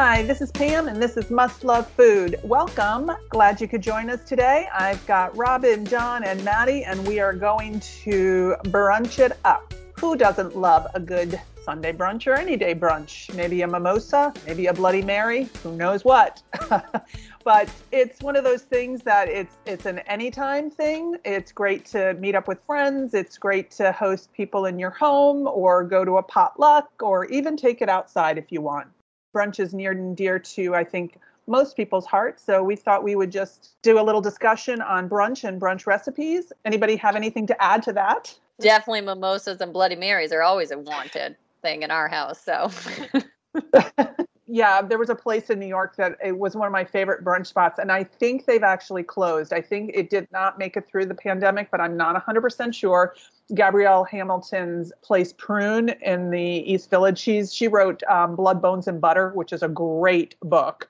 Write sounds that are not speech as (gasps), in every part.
Hi, this is Pam, and this is Must Love Food. Welcome. Glad you could join us today. I've got Robin, John, and Maddie, and we are going to brunch it up. Who doesn't love a good Sunday brunch or any day brunch? Maybe a mimosa, maybe a Bloody Mary, who knows what. (laughs) but it's one of those things that it's it's an anytime thing. It's great to meet up with friends. It's great to host people in your home or go to a potluck or even take it outside if you want brunch is near and dear to, I think, most people's hearts. So we thought we would just do a little discussion on brunch and brunch recipes. Anybody have anything to add to that? Definitely mimosas and Bloody Marys are always a wanted thing in our house. So (laughs) (laughs) yeah, there was a place in New York that it was one of my favorite brunch spots, and I think they've actually closed. I think it did not make it through the pandemic, but I'm not 100% sure. Gabrielle Hamilton's place Prune in the East Village. She's she wrote um, Blood, Bones, and Butter, which is a great book.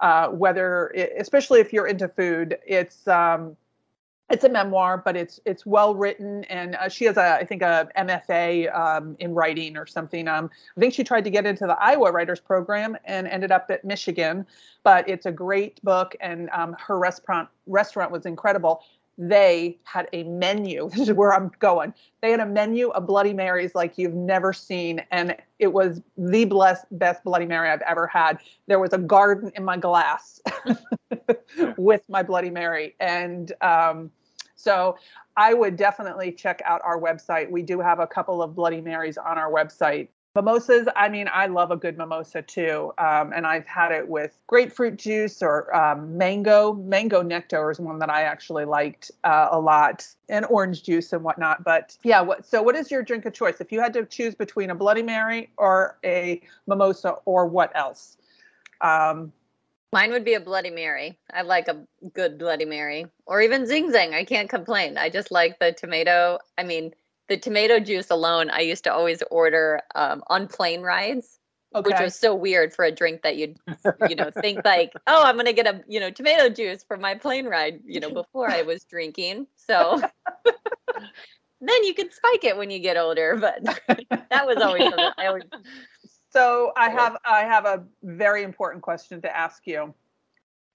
Uh, whether, especially if you're into food, it's um, it's a memoir, but it's it's well written, and uh, she has a I think a MFA um, in writing or something. Um, I think she tried to get into the Iowa Writers Program and ended up at Michigan, but it's a great book, and um, her restaurant restaurant was incredible. They had a menu. (laughs) This is where I'm going. They had a menu of Bloody Marys like you've never seen, and it was the blessed, best Bloody Mary I've ever had. There was a garden in my glass (laughs) with my Bloody Mary, and um, so I would definitely check out our website. We do have a couple of Bloody Marys on our website. Mimosas, I mean, I love a good mimosa too. Um, and I've had it with grapefruit juice or um, mango. Mango nectar is one that I actually liked uh, a lot, and orange juice and whatnot. But yeah, what, so what is your drink of choice? If you had to choose between a Bloody Mary or a mimosa or what else? Um, Mine would be a Bloody Mary. I like a good Bloody Mary or even Zing Zang. I can't complain. I just like the tomato. I mean, the tomato juice alone, I used to always order um, on plane rides, okay. which was so weird for a drink that you'd, you know, think like, (laughs) oh, I'm going to get a, you know, tomato juice for my plane ride, you know, (laughs) before I was drinking. So (laughs) then you can spike it when you get older. But that was always, I always, so I have I have a very important question to ask you.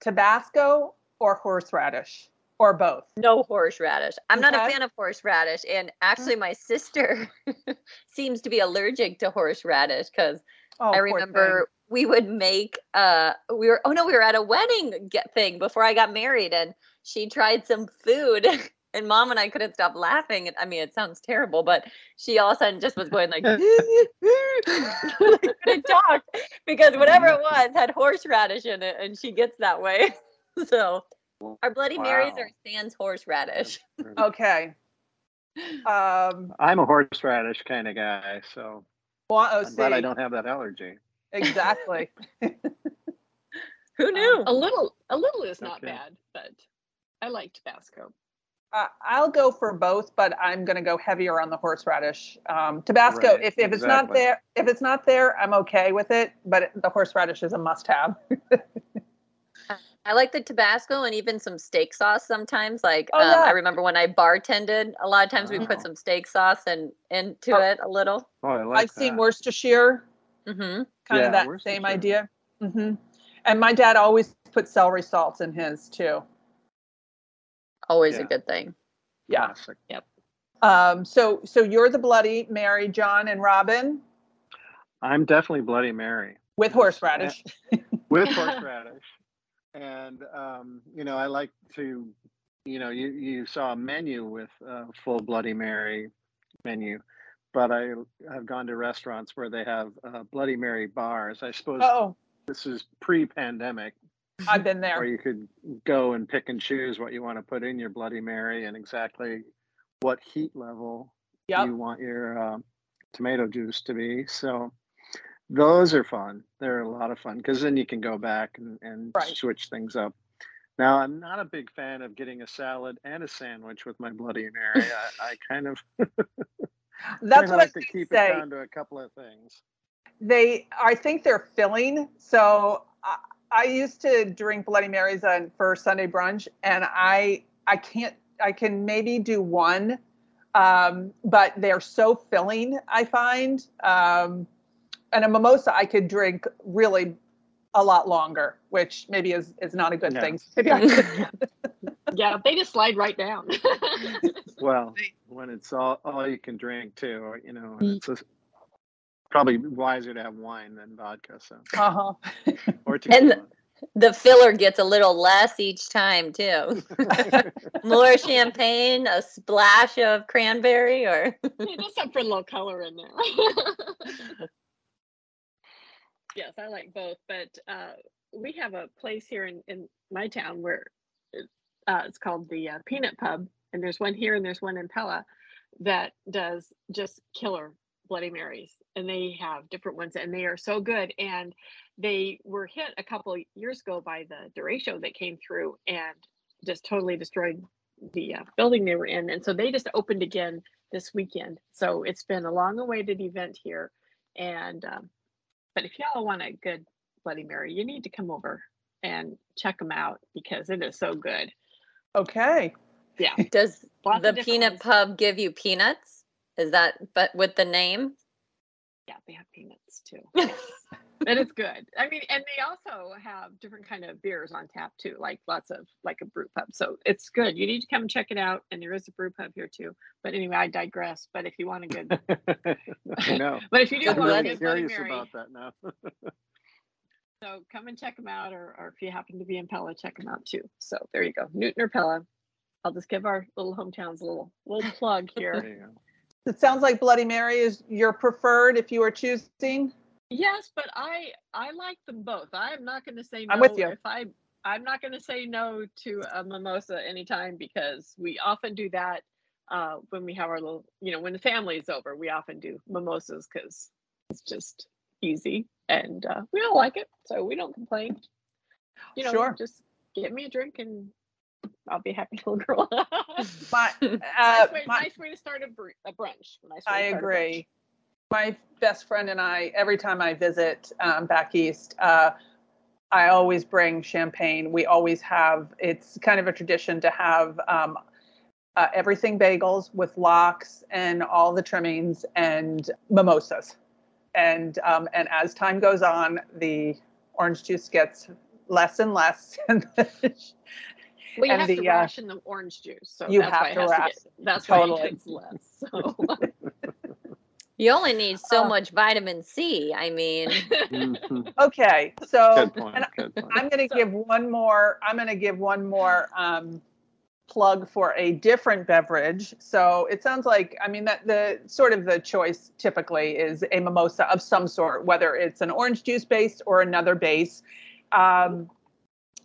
Tabasco or horseradish or both? No horseradish. I'm okay. not a fan of horseradish and actually my sister (laughs) seems to be allergic to horseradish cuz oh, I remember we would make uh we were oh no we were at a wedding get thing before I got married and she tried some food (laughs) and mom and I couldn't stop laughing. I mean, it sounds terrible, but she all of a sudden just was going like, (laughs) couldn't talk because whatever it was had horseradish in it, and she gets that way. so our Bloody wow. Marys are sans horseradish. (laughs) okay. Um, I'm a horseradish kind of guy, so well, oh, I'm glad I don't have that allergy. Exactly. (laughs) Who knew? Um, a little, a little is not okay. bad, but I like Tabasco. Uh, I'll go for both, but I'm going to go heavier on the horseradish. Um, Tabasco, right, if, if exactly. it's not there, if it's not there, I'm okay with it. But the horseradish is a must-have. (laughs) I like the Tabasco and even some steak sauce sometimes. Like oh, um, yeah. I remember when I bartended, a lot of times oh. we put oh. some steak sauce and into oh. it a little. Oh, I like I've that. seen Worcestershire. Mm-hmm. Kind yeah, of that same idea. Mm-hmm. And my dad always put celery salts in his too always yeah. a good thing. Yeah. Classic. Yep. Um, so so you're the Bloody Mary, John and Robin. I'm definitely Bloody Mary with horseradish. with horseradish, (laughs) (laughs) and um, you know I like to, you know, you you saw a menu with a full Bloody Mary menu, but I have gone to restaurants where they have uh, Bloody Mary bars. I suppose oh. this is pre-pandemic, I've been there. Where you could go and pick and choose what you want to put in your Bloody Mary and exactly what heat level yep. you want your uh, tomato juice to be. So those are fun. They're a lot of fun because then you can go back and, and right. switch things up. Now, I'm not a big fan of getting a salad and a sandwich with my Bloody Mary. I, (laughs) I kind of (laughs) that's what like I to keep say. it down to a couple of things. They, I think they're filling. So I used to drink Bloody Marys on for Sunday brunch, and I I can't I can maybe do one, um, but they're so filling. I find, um, and a mimosa I could drink really a lot longer, which maybe is is not a good thing. (laughs) yeah, they just slide right down. (laughs) well, when it's all all you can drink too, you know, and it's a, probably wiser to have wine than vodka. So, uh-huh. (laughs) or tequila. And the filler gets a little less each time too. More champagne, a splash of cranberry, or yeah, just some for a little color in there. Yes, I like both, but uh, we have a place here in, in my town where uh, it's called the uh, Peanut Pub, and there's one here and there's one in Pella that does just killer Bloody Marys, and they have different ones, and they are so good. And they were hit a couple years ago by the derecho that came through and just totally destroyed the uh, building they were in, and so they just opened again this weekend. So it's been a long-awaited event here, and um, but if y'all want a good Bloody Mary, you need to come over and check them out because it is so good. Okay. Yeah. (laughs) Does the peanut ones. pub give you peanuts? Is that but with the name? Yeah, they have peanuts too. (laughs) and it's good. I mean, and they also have different kind of beers on tap too, like lots of like a brew pub. So it's good. You need to come and check it out. And there is a brew pub here too. But anyway, I digress. But if you want a good, (laughs) I know. (laughs) but if you do I'm want really a good curious Mary, about that now. (laughs) so come and check them out, or, or if you happen to be in Pella, check them out too. So there you go, Newton or Pella. I'll just give our little hometowns a little little plug here. It sounds like Bloody Mary is your preferred if you are choosing. Yes, but I I like them both. I'm not going to say no I'm with you. if I I'm not going to say no to a mimosa anytime because we often do that uh, when we have our little, you know, when the family is over, we often do mimosas because it's just easy and uh, we all like it, so we don't complain. You know, sure. just get me a drink and I'll be a happy (laughs) little girl. my, uh, nice, way, my, nice way to start a, br- a brunch. Nice I agree my best friend and I, every time I visit um, back east, uh, I always bring champagne. We always have, it's kind of a tradition to have um, uh, everything bagels with lox and all the trimmings and mimosas. And um, and as time goes on, the orange juice gets less and less. (laughs) well, you and have the, to uh, ration the orange juice, so you that's have why to ration. That's totally. why it gets less. So. (laughs) You only need so uh, much vitamin C. I mean, mm-hmm. (laughs) okay. So Good point. I'm going to give one more. I'm going to give one more um, plug for a different beverage. So it sounds like I mean that the sort of the choice typically is a mimosa of some sort, whether it's an orange juice base or another base. Um,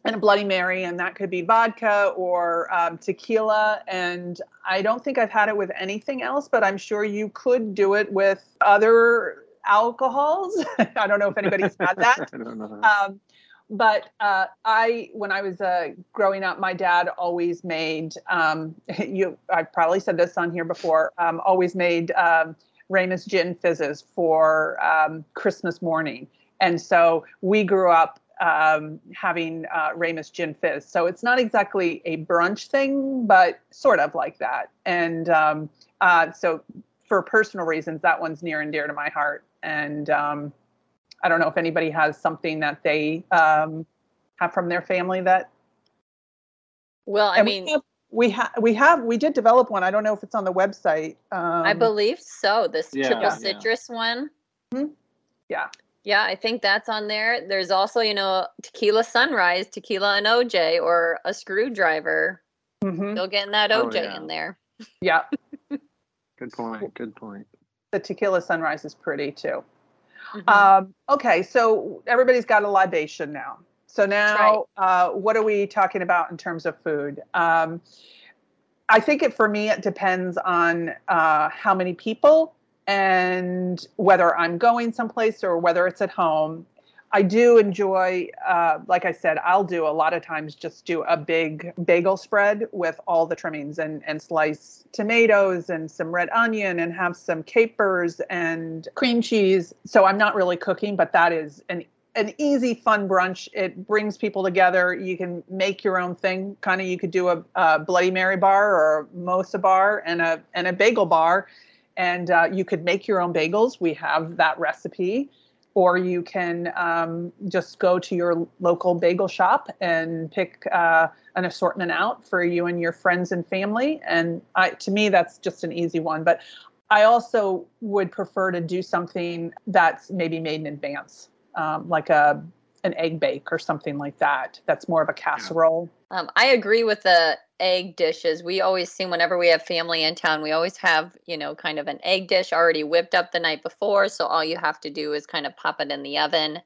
and a Bloody Mary, and that could be vodka or um, tequila. And I don't think I've had it with anything else, but I'm sure you could do it with other alcohols. (laughs) I don't know if anybody's had (laughs) that. I don't know. Um, but uh, I, when I was uh, growing up, my dad always made. Um, (laughs) you, I've probably said this on here before. Um, always made um, Ramos gin fizzes for um, Christmas morning, and so we grew up um, having uh, Ramos Gin Fizz. So it's not exactly a brunch thing, but sort of like that. And um, uh, so for personal reasons, that one's near and dear to my heart. And um, I don't know if anybody has something that they um, have from their family that. Well, I mean, we have we have we did develop one. I don't know if it's on the website. I um, believe so. This yeah, triple yeah. citrus one. Mm-hmm. Yeah. Yeah, I think that's on there. There's also, you know, tequila sunrise, tequila and OJ, or a screwdriver. Mm-hmm. Still getting that OJ oh, yeah. in there. Yeah. (laughs) Good point. Good point. The tequila sunrise is pretty too. Mm-hmm. Um, okay, so everybody's got a libation now. So now, right. uh, what are we talking about in terms of food? Um, I think it for me it depends on uh, how many people and whether I'm going someplace or whether it's at home, I do enjoy, uh, like I said, I'll do a lot of times just do a big bagel spread with all the trimmings and, and slice tomatoes and some red onion and have some capers and cream cheese. So I'm not really cooking, but that is an an easy, fun brunch. It brings people together. You can make your own thing. Kind of, you could do a, a Bloody Mary bar or a Mosa bar and a and a bagel bar, and uh, you could make your own bagels. We have that recipe. or you can um, just go to your local bagel shop and pick uh, an assortment out for you and your friends and family. And I, to me, that's just an easy one. But I also would prefer to do something that's maybe made in advance, um, like a an egg bake or something like that. That's more of a casserole. Um, I agree with the egg dishes. We always see whenever we have family in town, we always have, you know, kind of an egg dish already whipped up the night before. So all you have to do is kind of pop it in the oven.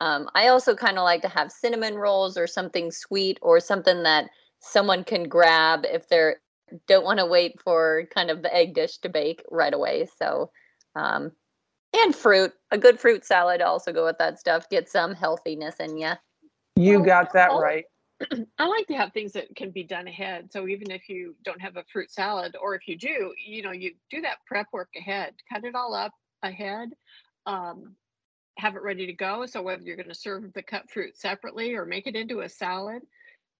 Um, I also kind of like to have cinnamon rolls or something sweet or something that someone can grab if they're don't want to wait for kind of the egg dish to bake right away. So, um, and fruit, a good fruit salad also go with that stuff. Get some healthiness in you. You got that right. (clears throat) I like to have things that can be done ahead. So even if you don't have a fruit salad, or if you do, you know, you do that prep work ahead, cut it all up ahead, um, have it ready to go. So whether you're going to serve the cut fruit separately or make it into a salad,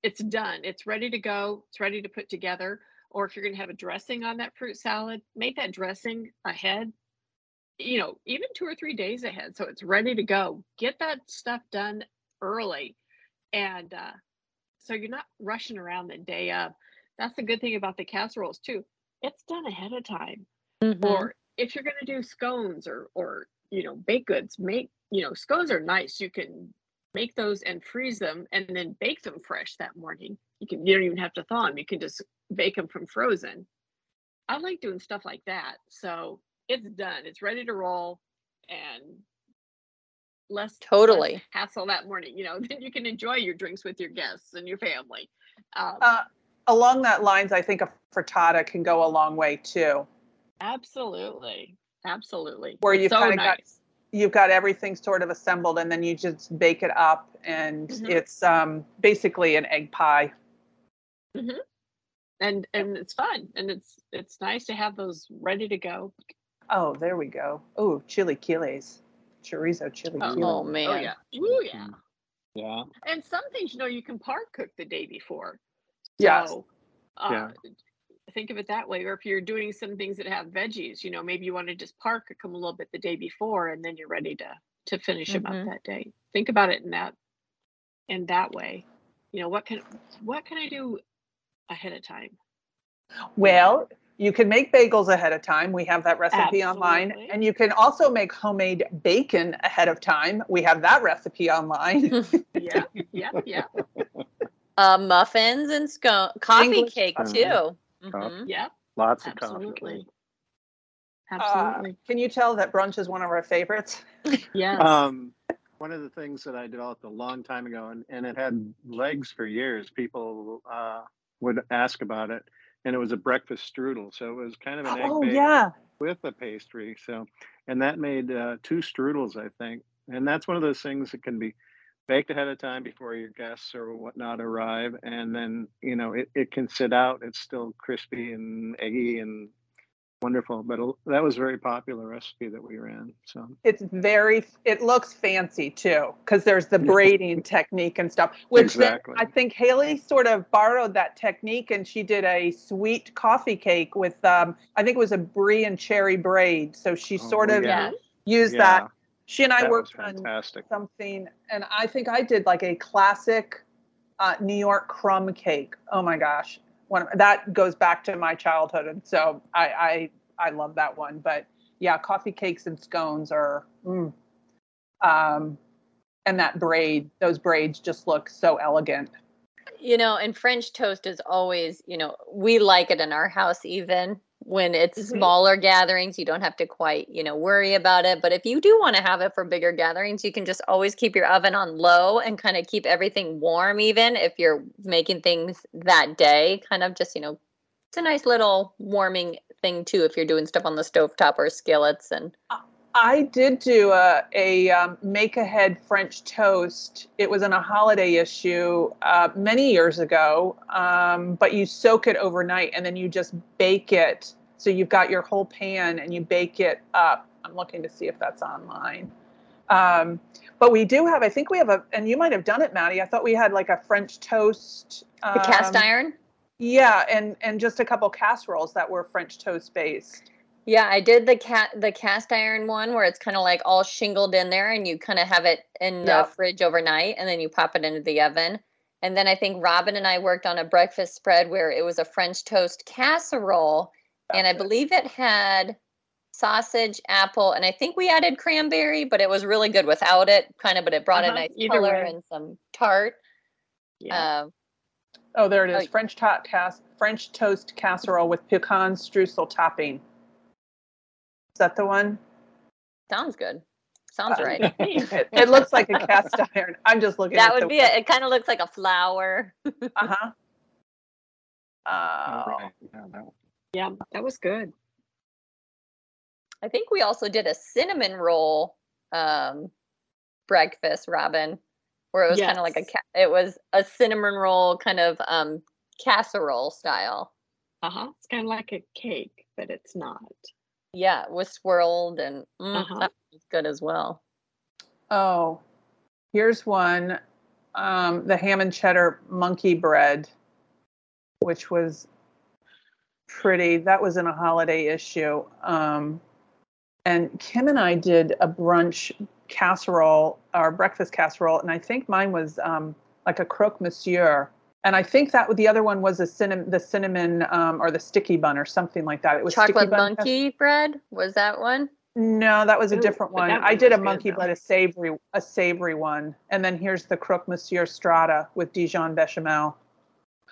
it's done. It's ready to go. It's ready to put together. Or if you're going to have a dressing on that fruit salad, make that dressing ahead. You know, even two or three days ahead, so it's ready to go. Get that stuff done early, and uh, so you're not rushing around the day of. That's the good thing about the casseroles too. It's done ahead of time. Mm-hmm. Or if you're going to do scones or or you know baked goods, make you know scones are nice. You can make those and freeze them and then bake them fresh that morning. You can you don't even have to thaw them. You can just bake them from frozen. I like doing stuff like that. So it's done. It's ready to roll and less totally less hassle that morning. You know, (laughs) then you can enjoy your drinks with your guests and your family. Um, uh, along that lines, I think a frittata can go a long way too. Absolutely, absolutely. Where you've so kind of nice. got you've got everything sort of assembled, and then you just bake it up, and mm-hmm. it's um, basically an egg pie. Mm-hmm. And and it's fun, and it's it's nice to have those ready to go. Oh, there we go. Oh, chilaquiles chorizo chili. Oh, oh man. Oh yeah. Oh yeah. Yeah. And some things, you know, you can part cook the day before. Yeah. So, uh, yeah. Think of it that way. Or if you're doing some things that have veggies, you know, maybe you want to just part cook them a little bit the day before, and then you're ready to to finish mm-hmm. them up that day. Think about it in that in that way. You know, what can what can I do ahead of time? Well, you can make bagels ahead of time. We have that recipe Absolutely. online. And you can also make homemade bacon ahead of time. We have that recipe online. (laughs) (laughs) yeah, yeah, yeah. Uh, muffins and scone, coffee English cake too. Mm-hmm. Yeah, lots of Absolutely. coffee. Absolutely. Uh, can you tell that brunch is one of our favorites? (laughs) yes. Um, one of the things that I developed a long time ago, and, and it had legs for years. People uh, would ask about it and it was a breakfast strudel. So it was kind of an egg oh, yeah. with a pastry. So, and that made uh, two strudels, I think. And that's one of those things that can be baked ahead of time before your guests or whatnot arrive. And then, you know, it, it can sit out. It's still crispy and eggy and wonderful but that was a very popular recipe that we ran so it's very it looks fancy too because there's the (laughs) braiding technique and stuff which exactly. i think haley sort of borrowed that technique and she did a sweet coffee cake with um, i think it was a brie and cherry braid so she oh, sort of yeah. used yeah. that she and i that worked on something and i think i did like a classic uh, new york crumb cake oh my gosh one that goes back to my childhood, and so I I, I love that one. But yeah, coffee cakes and scones are, mm. um, and that braid, those braids just look so elegant. You know, and French toast is always, you know, we like it in our house even when it's mm-hmm. smaller gatherings you don't have to quite you know worry about it but if you do want to have it for bigger gatherings you can just always keep your oven on low and kind of keep everything warm even if you're making things that day kind of just you know it's a nice little warming thing too if you're doing stuff on the stove top or skillets and I did do a, a um, make ahead French toast. It was in a holiday issue uh, many years ago, um, but you soak it overnight and then you just bake it. So you've got your whole pan and you bake it up. I'm looking to see if that's online. Um, but we do have, I think we have a, and you might have done it, Maddie. I thought we had like a French toast. the cast um, iron? Yeah, and and just a couple casseroles that were French toast based. Yeah, I did the cat the cast iron one where it's kind of like all shingled in there and you kind of have it in the fridge overnight and then you pop it into the oven. And then I think Robin and I worked on a breakfast spread where it was a French toast casserole That's and I it. believe it had sausage, apple, and I think we added cranberry, but it was really good without it, kind of, but it brought uh-huh, a nice color way. and some tart. Yeah. Uh, oh, there it is. Oh, French tot cas- French toast casserole with pecan streusel topping. Is that the one? Sounds good. Sounds uh, right. (laughs) it, it, looks like a cast iron. I'm just looking. That would be. A, it kind of looks like a flower. (laughs) uh huh. Oh. Yeah, that was good. I think we also did a cinnamon roll um, breakfast, Robin, where it was yes. kind of like a it was a cinnamon roll kind of um, casserole style. Uh huh. It's kind of like a cake, but it's not. Yeah, it was swirled and mm, uh-huh. that was good as well. Oh, here's one um, the ham and cheddar monkey bread, which was pretty. That was in a holiday issue. Um, and Kim and I did a brunch casserole our breakfast casserole, and I think mine was um, like a croque monsieur. And I think that the other one was a cinnamon, the cinnamon um, or the sticky bun or something like that. It was chocolate monkey bread. Was that one? No, that was a Ooh, different one. I did a monkey bread, a savory, a savory one, and then here's the croque monsieur strata with Dijon bechamel.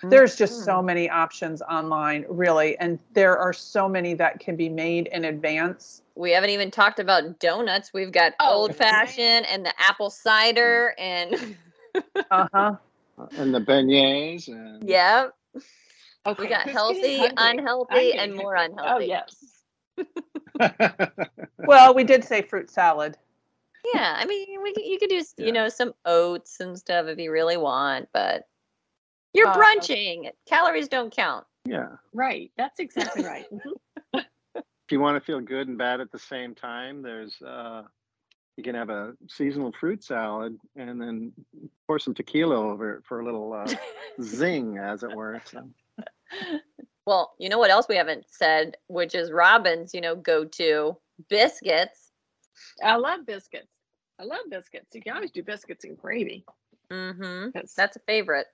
There's just so mm-hmm. many options online, really, and there are so many that can be made in advance. We haven't even talked about donuts. We've got oh, old fashioned and the apple cider and uh huh, and the beignets. And... Yep. Okay. We got healthy, unhealthy, and more oh, unhealthy. Oh yes. (laughs) well, we did say fruit salad. Yeah, I mean, we you could do yeah. you know some oats and stuff if you really want, but you're uh, brunching. Calories don't count. Yeah. Right. That's exactly right. Mm-hmm. (laughs) if you want to feel good and bad at the same time, there's uh you can have a seasonal fruit salad and then pour some tequila over it for a little uh, (laughs) zing, as it were. So. (laughs) Well, you know what else we haven't said, which is Robin's, you know, go to biscuits. I love biscuits. I love biscuits. You can always do biscuits and gravy. Mm-hmm. That's a favorite.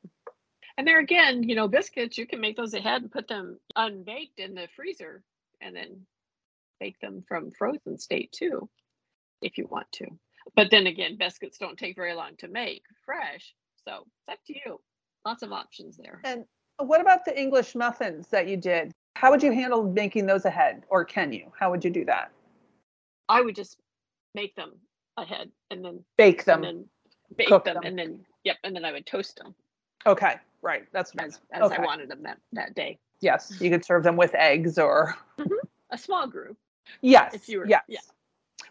And there again, you know, biscuits, you can make those ahead and put them unbaked in the freezer and then bake them from frozen state too, if you want to. But then again, biscuits don't take very long to make fresh. So it's up to you. Lots of options there. And what about the English muffins that you did? How would you handle making those ahead? Or can you? How would you do that? I would just make them ahead and then bake them. And then bake them, them, and then yep, and then I would toast them. Okay. Right. That's as, as okay. I wanted them that, that day. Yes. You could serve them with eggs or mm-hmm. a small group. Yes. If you were, yes. Yeah.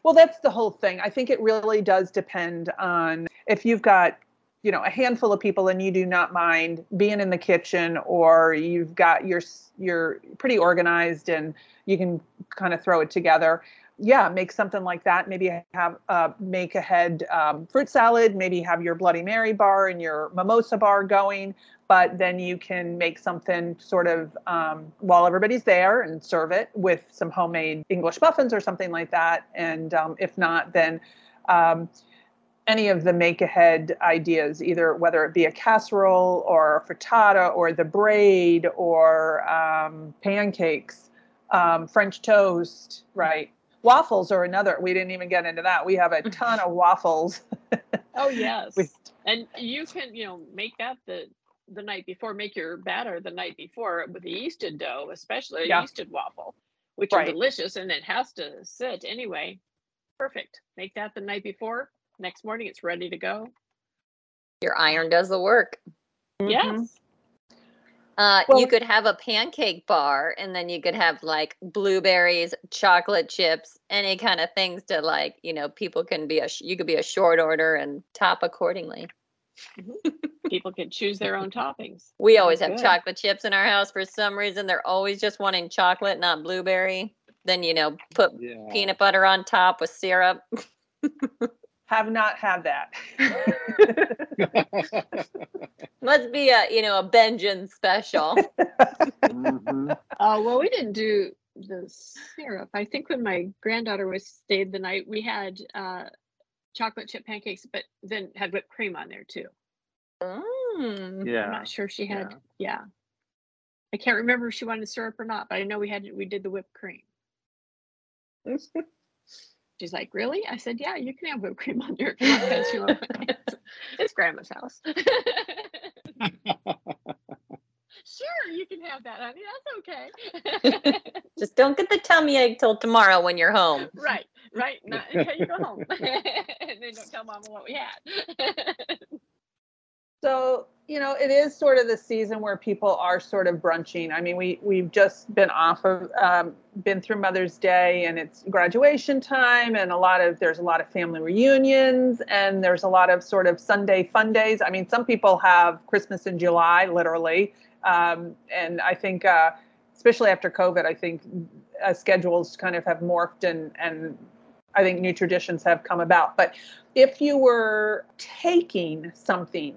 Well, that's the whole thing. I think it really does depend on if you've got, you know, a handful of people and you do not mind being in the kitchen or you've got your you're pretty organized and you can kind of throw it together yeah, make something like that. Maybe have uh, make ahead um, fruit salad. Maybe have your Bloody Mary bar and your mimosa bar going. But then you can make something sort of um, while everybody's there and serve it with some homemade English muffins or something like that. And um, if not, then um, any of the make ahead ideas, either whether it be a casserole or a frittata or the braid or um, pancakes, um, French toast, right? Waffles are another we didn't even get into that. We have a (laughs) ton of waffles. Oh (laughs) yes. And you can you know make that the the night before make your batter the night before with the yeasted dough especially a yeah. yeasted waffle which right. are delicious and it has to sit anyway. Perfect. Make that the night before. Next morning it's ready to go. Your iron does the work. Yes. Mm-hmm. Uh, well, you could have a pancake bar and then you could have like blueberries, chocolate chips, any kind of things to like, you know, people can be a, you could be a short order and top accordingly. (laughs) People can choose their own toppings. We always That's have good. chocolate chips in our house for some reason. They're always just wanting chocolate, not blueberry. Then, you know, put yeah. peanut butter on top with syrup. (laughs) have not had that. (laughs) Must be a you know a Benjamin special. mm-hmm. Uh, well, we didn't do the syrup. I think when my granddaughter was stayed the night, we had uh, chocolate chip pancakes, but then had whipped cream on there too. Mm. Yeah. I'm not sure she had. yeah. Yeah. I can't remember if she wanted syrup or not, but I know we had we did the whipped cream. (laughs) She's like, really? I said, yeah, you can have whipped cream on your (laughs) (laughs) because you want. It's, it's grandma's house. (laughs) sure, you can have that, honey. That's okay. Just don't get the tummy ache till tomorrow when you're home. right, right. Not until you go home, and then don't tell mama what we had. So, you know, it is sort of the season where people are sort of brunching. I mean, we we've just been off of um, been through Mother's Day and it's graduation time and a lot of there's a lot of family reunions and there's a lot of sort of Sunday fun days. I mean, some people have Christmas in July, literally. Um, and I think, uh, especially after COVID, I think uh, schedules kind of have morphed and and I think new traditions have come about. But if you were taking something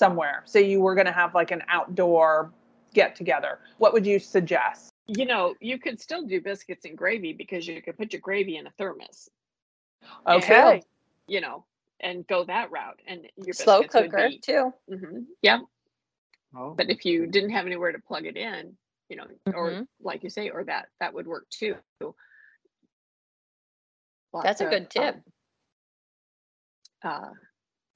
somewhere, So you were going to have like an outdoor get together, what would you suggest? you know, you could still do biscuits and gravy because you could put your gravy in a thermos. Okay. And, you know, and go that route. And your Slow biscuits would cooker be- too. Mhm, Yeah, Oh, but if you didn't have anywhere to plug it in, you know, or Mhm. like you say, or that that would work too. That's a Lots good of, tip. um, uh,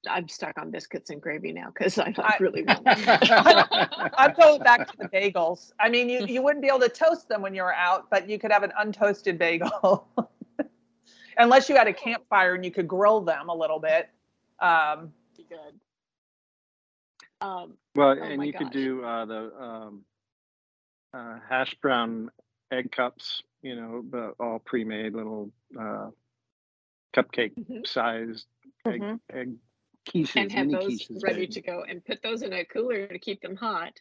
I'm stuck on biscuits and gravy now because I, I- really (laughs) want. I'm going back to the bagels. I mean, you, you wouldn't be able to toast them when you were out, but you could have an untoasted bagel. (laughs) Unless you had a campfire and you could grill them a little bit. Um, be good. Um, well, Oh and my you could do uh, the um, uh, hash brown egg cups, you know, but all pre-made little uh, cupcake Mhm. sized egg, Mhm. egg quiches, and have those quiches. ready baby. to go and put those in a cooler to keep them hot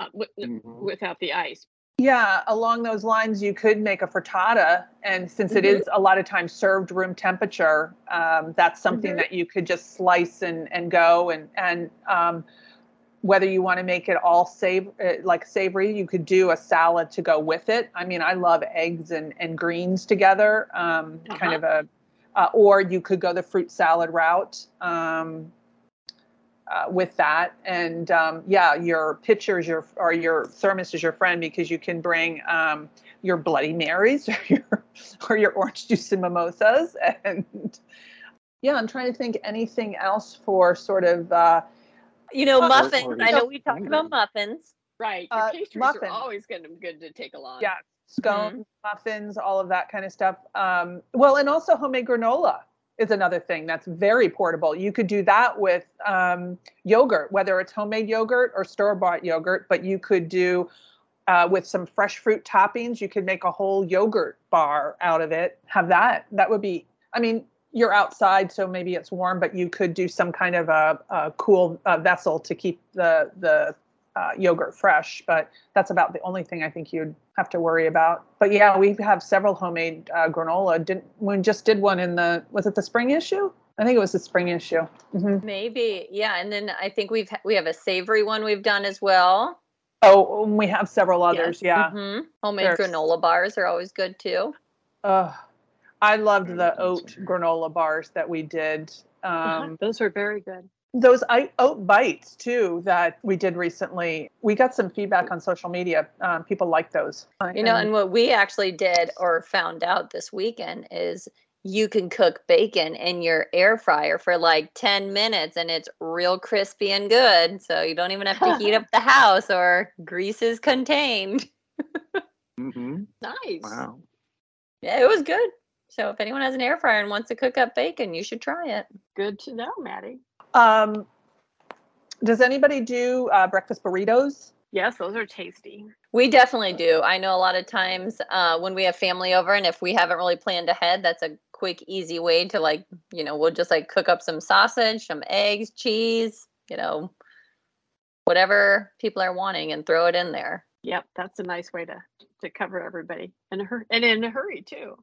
uh, wi- Mhm. without the ice. yeah, along those lines, you could make a frittata. And since it Mhm. is a lot of times served room temperature, um, that's something Mhm. that you could just slice and, and go. And, and um, whether you want to make it all save uh, like savory, you could do a salad to go with it. I mean, I love eggs and, and greens together, um, kind Uh-huh. of a, uh, or you could go the fruit salad route um, uh, with that. And um, yeah, your pitchers, your or your thermos is your friend because you can bring um, your Bloody Marys (laughs) or your or your orange juice and mimosas. (laughs) And yeah, I'm trying to think anything else for sort of. Uh, You know, Oh, muffins. I know we talked about muffins. Right. Your Uh, pastries muffin. are always going to be good to take along. yeah scones muffins all of that kind of stuff um, well and also homemade granola is another thing that's very portable. You could do that with um, yogurt whether it's homemade yogurt or store-bought yogurt but you could do uh, with some fresh fruit toppings you could make a whole yogurt bar out of it. Have that. That would be i mean you're outside so maybe it's warm but you could do some kind of a, a cool uh, vessel to keep the the uh, yogurt fresh but that's about the only thing I think you'd have to worry about. But yeah, we have several homemade uh, granola. Didn't we just did one in the was it the spring issue? I think it was the spring issue. hmm Maybe, yeah. And then I think we've we have a savory one we've done as well. Oh, we have several others. Yeah. hmm Homemade There's- granola bars are always good too. Ugh. I loved the oat granola bars that we did. Uh-huh. Um, Those are very good. Those I, oat bites too that we did recently. We got some feedback on social media. Um, people like those. You know, and what we actually did or found out this weekend is you can cook bacon in your air fryer for like 10 minutes and it's real crispy and good. So you don't even have to heat up (gasps) the house or grease is contained. Mhm. (laughs) Nice. Wow. Yeah, it was good. So if anyone has an air fryer and wants to cook up bacon, you should try it. Good to know, Maddie. Um, does anybody do uh, breakfast burritos? Yes, those are tasty. We definitely do. I know a lot of times uh, when we have family over, and if we haven't really planned ahead, that's a quick, easy way to like, you know, we'll just like cook up some sausage, some eggs, cheese, you know, whatever people are wanting, and throw it in there. Yep, that's a nice way to to cover everybody in a hurry and in a hurry too.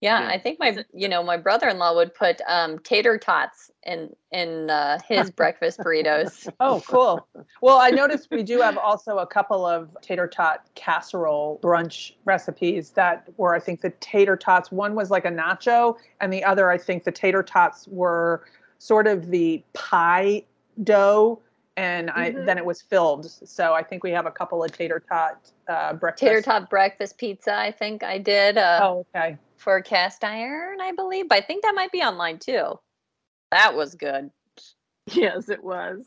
Yeah, yeah, I think my you know my brother-in-law would put um, tater tots in in uh, his breakfast burritos. (laughs) Oh, cool. Well, I noticed we do have also a couple of tater tot casserole brunch recipes that were I think the tater tots. One was like a nacho, and the other I think the tater tots were sort of the pie dough and I mm-hmm. then it was filled. So I think we have a couple of tater tot uh, breakfast. Tater tot breakfast pizza. I think I did. Uh, oh, okay for cast iron, I believe. But I think that might be online too. That was good. (laughs) Yes, it was.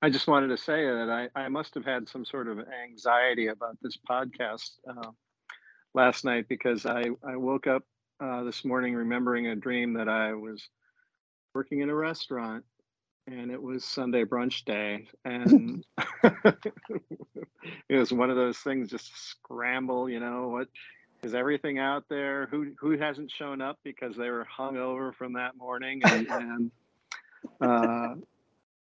I just wanted to say that I, I must have had some sort of anxiety about this podcast uh, last night because I, I woke up uh, this morning remembering a dream that I was working in a restaurant and it was Sunday brunch day. And (laughs) it was one of those things just scramble, you know, what is everything out there? Who who hasn't shown up because they were hung over from that morning and, (laughs) and uh,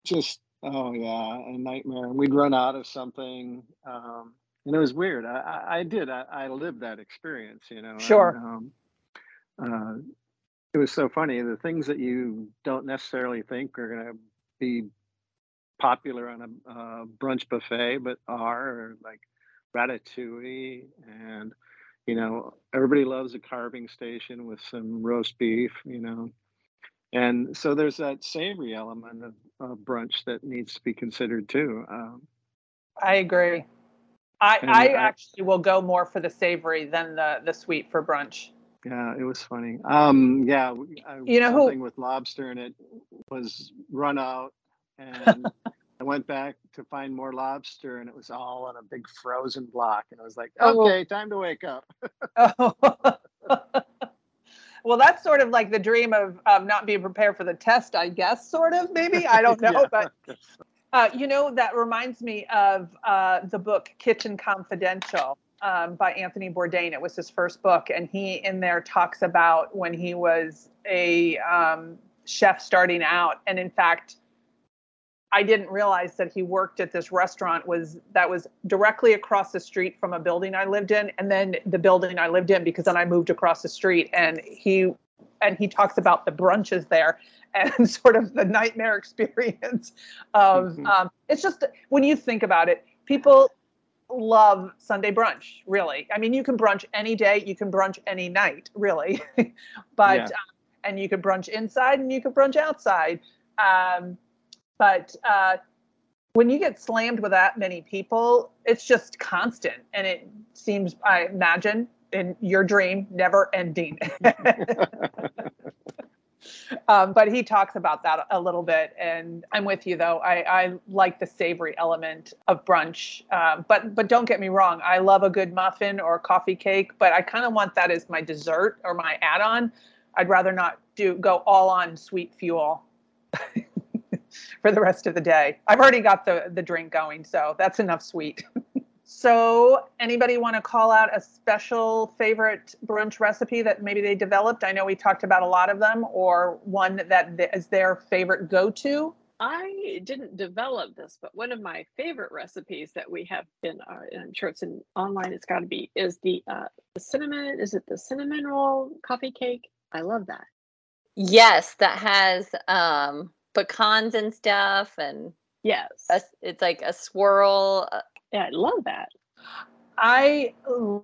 just oh yeah, a nightmare. And we'd run out of something, um, and it was weird. I, I, I did. I, I, lived that experience, you know. Sure. And, um, uh, it was so funny. The things that you don't necessarily think are going to be popular on a uh, brunch buffet, but are like ratatouille and you know everybody loves a carving station with some roast beef you know. And so there's that savory element of, of brunch that needs to be considered too um, i agree. I i actually will go more for the savory than the the sweet for brunch. Yeah it was funny. Um yeah I, you know something who with lobster and it was run out and (laughs) I went back to find more lobster and it was all on a big frozen block. And I was like, oh. okay, time to wake up. (laughs) oh. (laughs) well, that's sort of like the dream of, of not being prepared for the test, I guess, sort of, maybe. (laughs) I don't know. yeah, but, uh, you know, that reminds me of uh, the book Kitchen Confidential. Um, by Anthony Bourdain. It was his first book, and he in there talks about when he was a um, chef starting out, and in fact, I didn't realize that he worked at this restaurant was that was directly across the street from a building I lived in and then the building I lived in because then I moved across the street and he and he talks about the brunches there (laughs) and sort of the nightmare experience of mm-hmm. um, it's just when you think about it people love Sunday brunch really I mean you can brunch any day you can brunch any night really (laughs) but yeah. um, and you can brunch inside and you can brunch outside um, but uh, when you get slammed with that many people, it's just constant. And it seems, I imagine, in your dream, never ending. (laughs) um, but he talks about that a little bit. And I'm with you, though. I, I like the savory element of brunch. Um, but, but don't get me wrong, I love a good muffin or coffee cake, but I kind of want that as my dessert or my add on. I'd rather not do go all on sweet fuel. For the rest of the day. I've already got the the drink going, so that's enough sweet. (laughs) so, anybody want to call out a special favorite brunch recipe that maybe they developed? I know we talked about a lot of them, or one that is their favorite go-to. I didn't develop this, but one of my favorite recipes that we have in, uh, I'm sure it's in online. It's got to be is the uh, the cinnamon. Is it the cinnamon roll coffee cake? I love that. Yes, that has um, pecans and stuff and yes. it's like a swirl uh, yeah i love that. I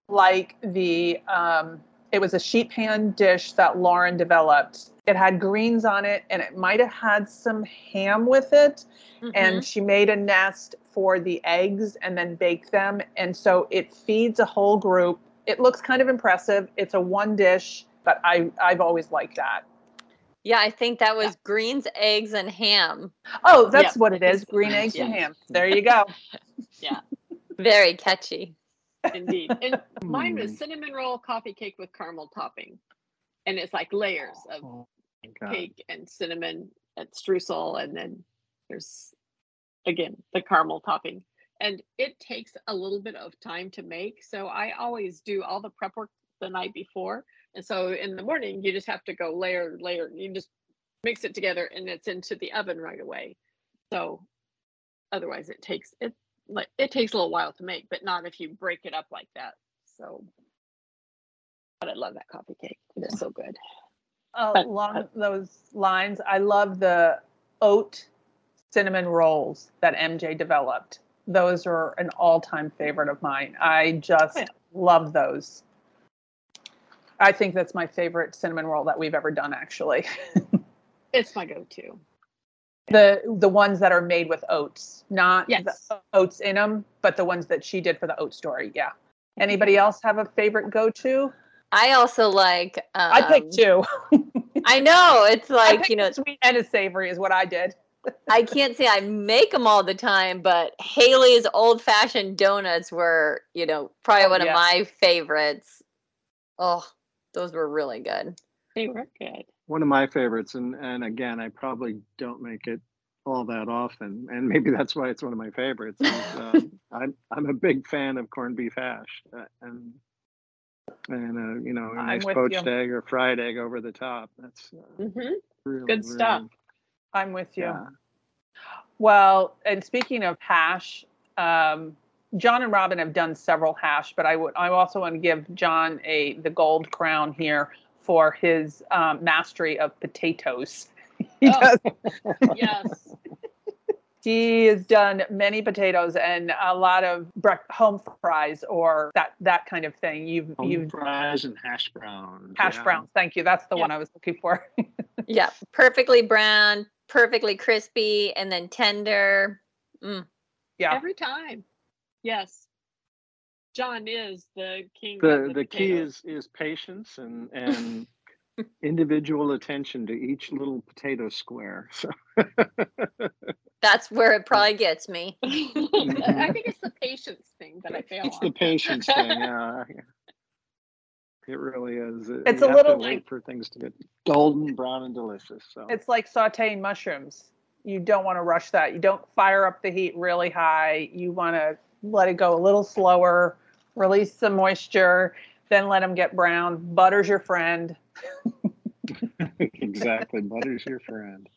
like the um it was a sheet pan dish that lauren developed. It had greens on it and it might have had some ham with it mm-hmm. and she made a nest for the eggs and then baked them and so it feeds a whole group. It looks kind of impressive. It's a one dish but i i've always liked that yeah, I think that was yeah. greens, eggs, and ham. Oh, that's what it is. Green (laughs) eggs yeah. and ham. There you go. (laughs) yeah. Very catchy. Indeed. (laughs) And mine was hmm. cinnamon roll coffee cake with caramel topping. And it's like layers of oh, cake and cinnamon and streusel. And then there's, again, the caramel topping. And it takes a little bit of time to make. So I always do all the prep work the night before and so in the morning, you just have to go layer, layer, you just mix it together and it's into the oven right away. So otherwise it takes it like it takes a little while to make, but not if you break it up like that. So I love that coffee cake. It is so good. Uh, but, along uh, those lines, I love the oat cinnamon rolls that MJ developed. Those are an all-time favorite of mine. I just yeah. love those. I think that's my favorite cinnamon roll that we've ever done actually. (laughs) it's my go-to. The the ones that are made with oats, not yes. the oats in them, but the ones that she did for the oat story. Yeah. Anybody else have a favorite go-to? I also like. Um, I picked two. (laughs) I know it's like you know, sweet and a savory is what I did. (laughs) I can't say I make them all the time, but Haley's old fashioned donuts were, you know, probably oh, one yeah. of my favorites. Oh, those were really good. They were good. One of my favorites, and and again, I probably don't make it all that often, and (laughs) maybe that's why it's one of my favorites. Is, (laughs) uh, I'm I'm a big fan of corned beef hash, uh, and and uh, you know, a nice poached you. egg or fried egg over the top. That's uh, mm-hmm. really, good stuff. Really, I'm with you. Yeah. Well, and speaking of hash, um, John and Robin have done several hash, but I would I also want to give John a the gold crown here for his um, mastery of potatoes. (laughs) he oh, (laughs) yes. He has done many potatoes and a lot of home fries or that that kind of thing. You've home you've fries and hash browns. Hash yeah. browns. Thank you. That's the yeah. one I was looking for. (laughs) yeah, perfectly brown, perfectly crispy, and then tender. Mm. Yeah. Every time. Yes. John is the king. The the, the key is is patience and and (laughs) individual attention to each little potato square. So (laughs) that's where it probably gets me. (laughs) Mm-hmm. I think it's the patience thing that I fail It's on. the patience thing, yeah. It really is. It's you a little wait for things to get golden brown and delicious. So it's like sauteing mushrooms. You don't want to rush that. You don't fire up the heat really high. You want to let it go a little slower, release some moisture, then let them get brown. Butter's your friend. exactly. Butter's your friend.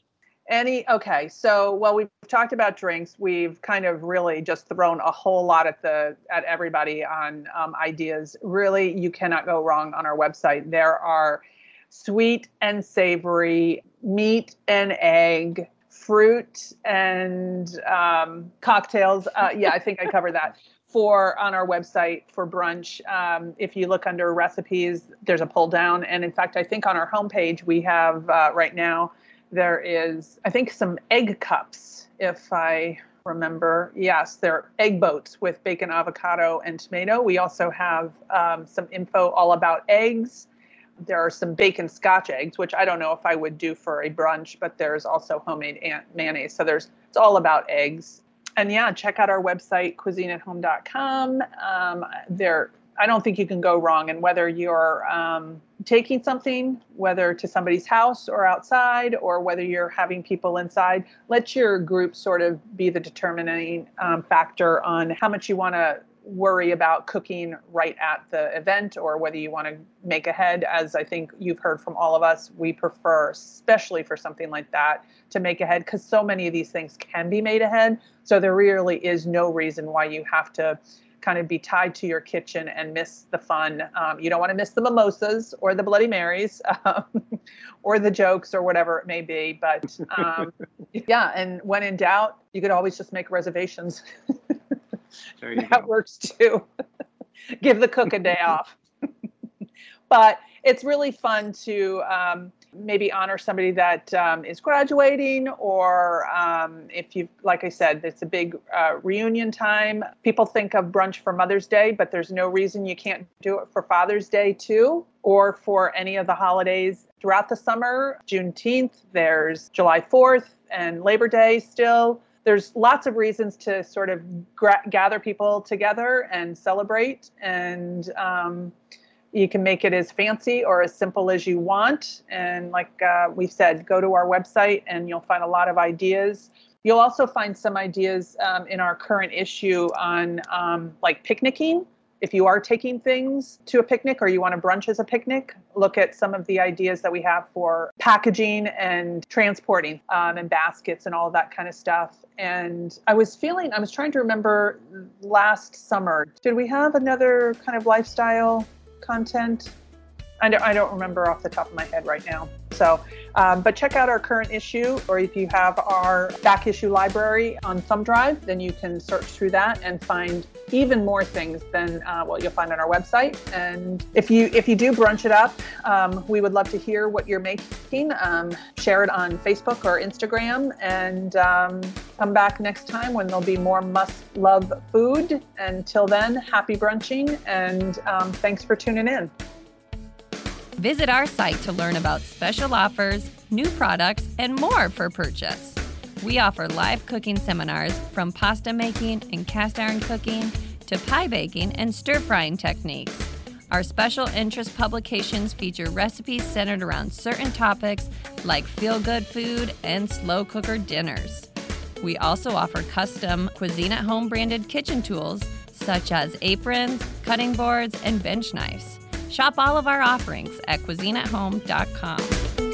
Any okay, so well we've talked about drinks. We've kind of really just thrown a whole lot at the at everybody on um, ideas. Really, you cannot go wrong on our website. There are sweet and savory, meat and egg, fruit and um, cocktails. Uh, yeah, I think I covered that for on our website for brunch. Um, if you look under recipes, there's a pull down, and in fact, I think on our homepage we have uh, right now there is, I think, some egg cups, if I remember. Yes, they're egg boats with bacon, avocado, and tomato. We also have um, some info all about eggs. There are some bacon scotch eggs, which I don't know if I would do for a brunch, but there's also homemade mayonnaise. So there's it's all about eggs. And yeah, check out our website, cuisineathome.com. Um, there I don't think you can go wrong. And whether you're um, taking something, whether to somebody's house or outside, or whether you're having people inside, let your group sort of be the determining um, factor on how much you want to worry about cooking right at the event or whether you want to make ahead as i think you've heard from all of us we prefer especially for something like that to make ahead because so many of these things can be made ahead so there really is no reason why you have to kind of be tied to your kitchen and miss the fun. Um, you don't want to miss the mimosas or the Bloody Marys (laughs) um, or the jokes or whatever it may be. But um, (laughs) yeah, and when in doubt, you could always just make reservations. (laughs) (laughs) that go. works too. (laughs) Give the cook a day (laughs) off. but it's really fun to um, maybe honor somebody that um, is graduating, or um, if you, like I said, it's a big uh, reunion time. People think of brunch for Mother's Day, but there's no reason you can't do it for Father's Day too, or for any of the holidays throughout the summer. Juneteenth, there's July 4th and Labor Day still. There's lots of reasons to sort of gra- gather people together and celebrate and um, you can make it as fancy or as simple as you want. And like uh, we've said, go to our website and you'll find a lot of ideas. You'll also find some ideas um, in our current issue on um, like picnicking. If you are taking things to a picnic or you want to brunch as a picnic, look at some of the ideas that we have for packaging and transporting um, and baskets and all that kind of stuff. And I was feeling, I was trying to remember last summer, did we have another kind of lifestyle content. I don't, I don't remember off the top of my head right now. So, um, but check out our current issue, or if you have our back issue library on thumb drive, then you can search through that and find even more things than uh, what you'll find on our website. And if you if you do brunch it up, um, we would love to hear what you're making. Um, share it on Facebook or Instagram, and um, come back next time when there'll be more must love food. Until then, happy brunching, and um, thanks for tuning in. Visit our site to learn about special offers, new products, and more for purchase. We offer live cooking seminars from pasta making and cast iron cooking to pie baking and stir frying techniques. Our special interest publications feature recipes centered around certain topics like feel good food and slow cooker dinners. We also offer custom Cuisine at Home branded kitchen tools such as aprons, cutting boards, and bench knives. Shop all of our offerings at cuisineathome.com.